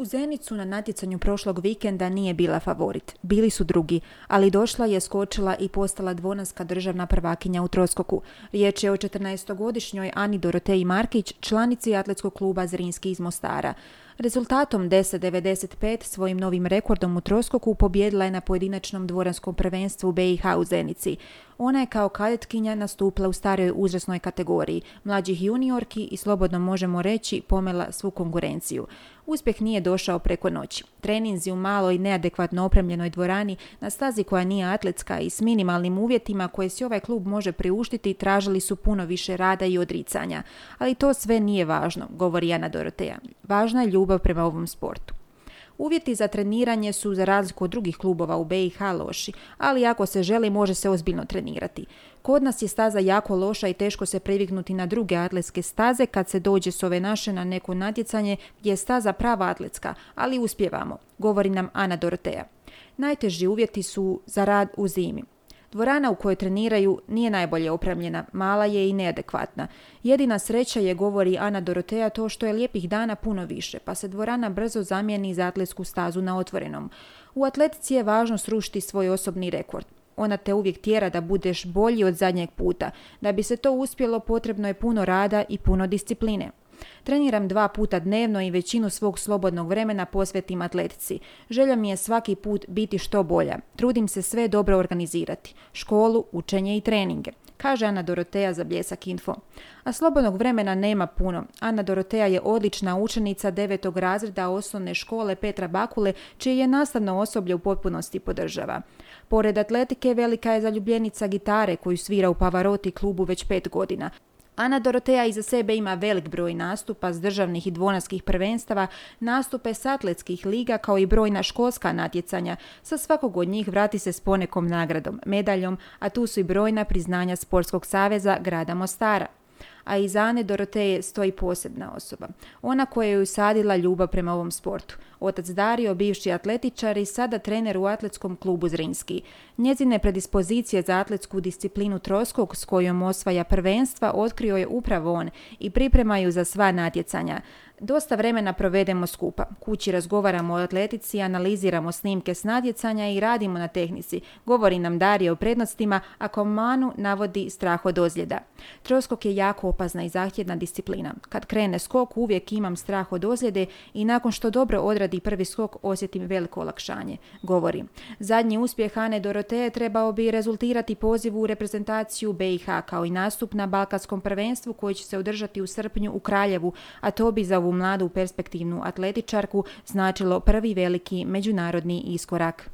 U Zenicu na natjecanju prošlog vikenda nije bila favorit. Bili su drugi, ali došla je, skočila i postala dvonaska državna prvakinja u Troskoku. Riječ je o 14-godišnjoj Ani Doroteji Markić, članici atletskog kluba Zrinski iz Mostara. Rezultatom 10.95 svojim novim rekordom u Troskoku pobjedila je na pojedinačnom dvoranskom prvenstvu BiH u Zenici. Ona je kao kadetkinja nastupila u staroj uzrasnoj kategoriji, mlađih juniorki i slobodno možemo reći pomela svu konkurenciju. Uspjeh nije došao preko noći. Treninzi u maloj neadekvatno opremljenoj dvorani na stazi koja nije atletska i s minimalnim uvjetima koje si ovaj klub može priuštiti tražili su puno više rada i odricanja. Ali to sve nije važno, govori Jana Doroteja. Važna je ljubav prema ovom sportu. Uvjeti za treniranje su za razliku od drugih klubova u BiH loši, ali ako se želi može se ozbiljno trenirati. Kod nas je staza jako loša i teško se priviknuti na druge atletske staze kad se dođe s ove naše na neko natjecanje gdje je staza prava atletska, ali uspjevamo, govori nam Ana Doroteja. Najteži uvjeti su za rad u zimi. Dvorana u kojoj treniraju nije najbolje opremljena, mala je i neadekvatna. Jedina sreća je, govori Ana Doroteja, to što je lijepih dana puno više, pa se dvorana brzo zamijeni za atletsku stazu na otvorenom. U atletici je važno srušiti svoj osobni rekord. Ona te uvijek tjera da budeš bolji od zadnjeg puta. Da bi se to uspjelo potrebno je puno rada i puno discipline. Treniram dva puta dnevno i većinu svog slobodnog vremena posvetim atletici. Želja mi je svaki put biti što bolja. Trudim se sve dobro organizirati. Školu, učenje i treninge kaže Ana Doroteja za Bljesak Info. A slobodnog vremena nema puno. Ana Doroteja je odlična učenica devetog razreda osnovne škole Petra Bakule, čije je nastavno osoblje u potpunosti podržava. Pored atletike velika je zaljubljenica gitare koju svira u Pavaroti klubu već pet godina. Ana Doroteja iza sebe ima velik broj nastupa s državnih i dvonaskih prvenstava, nastupe s atletskih liga kao i brojna školska natjecanja. Sa svakog od njih vrati se s ponekom nagradom, medaljom, a tu su i brojna priznanja Sportskog saveza grada Mostara a iza Ane Doroteje stoji posebna osoba. Ona koja je usadila ljubav prema ovom sportu. Otac Dario, bivši atletičar i sada trener u atletskom klubu Zrinski. Njezine predispozicije za atletsku disciplinu troskog s kojom osvaja prvenstva otkrio je upravo on i pripremaju za sva natjecanja. Dosta vremena provedemo skupa. Kući razgovaramo o atletici, analiziramo snimke s natjecanja i radimo na tehnici. Govori nam Darija o prednostima, a Komanu navodi strah od ozljeda. Troskok je jako opazna i zahtjevna disciplina. Kad krene skok uvijek imam strah od ozljede i nakon što dobro odradi prvi skok osjetim veliko olakšanje. Govori. Zadnji uspjeh Ane Doroteje trebao bi rezultirati pozivu u reprezentaciju BiH kao i nastup na Balkanskom prvenstvu koji će se održati u srpnju u Kraljevu, a to bi za mladu perspektivnu atletičarku značilo prvi veliki međunarodni iskorak.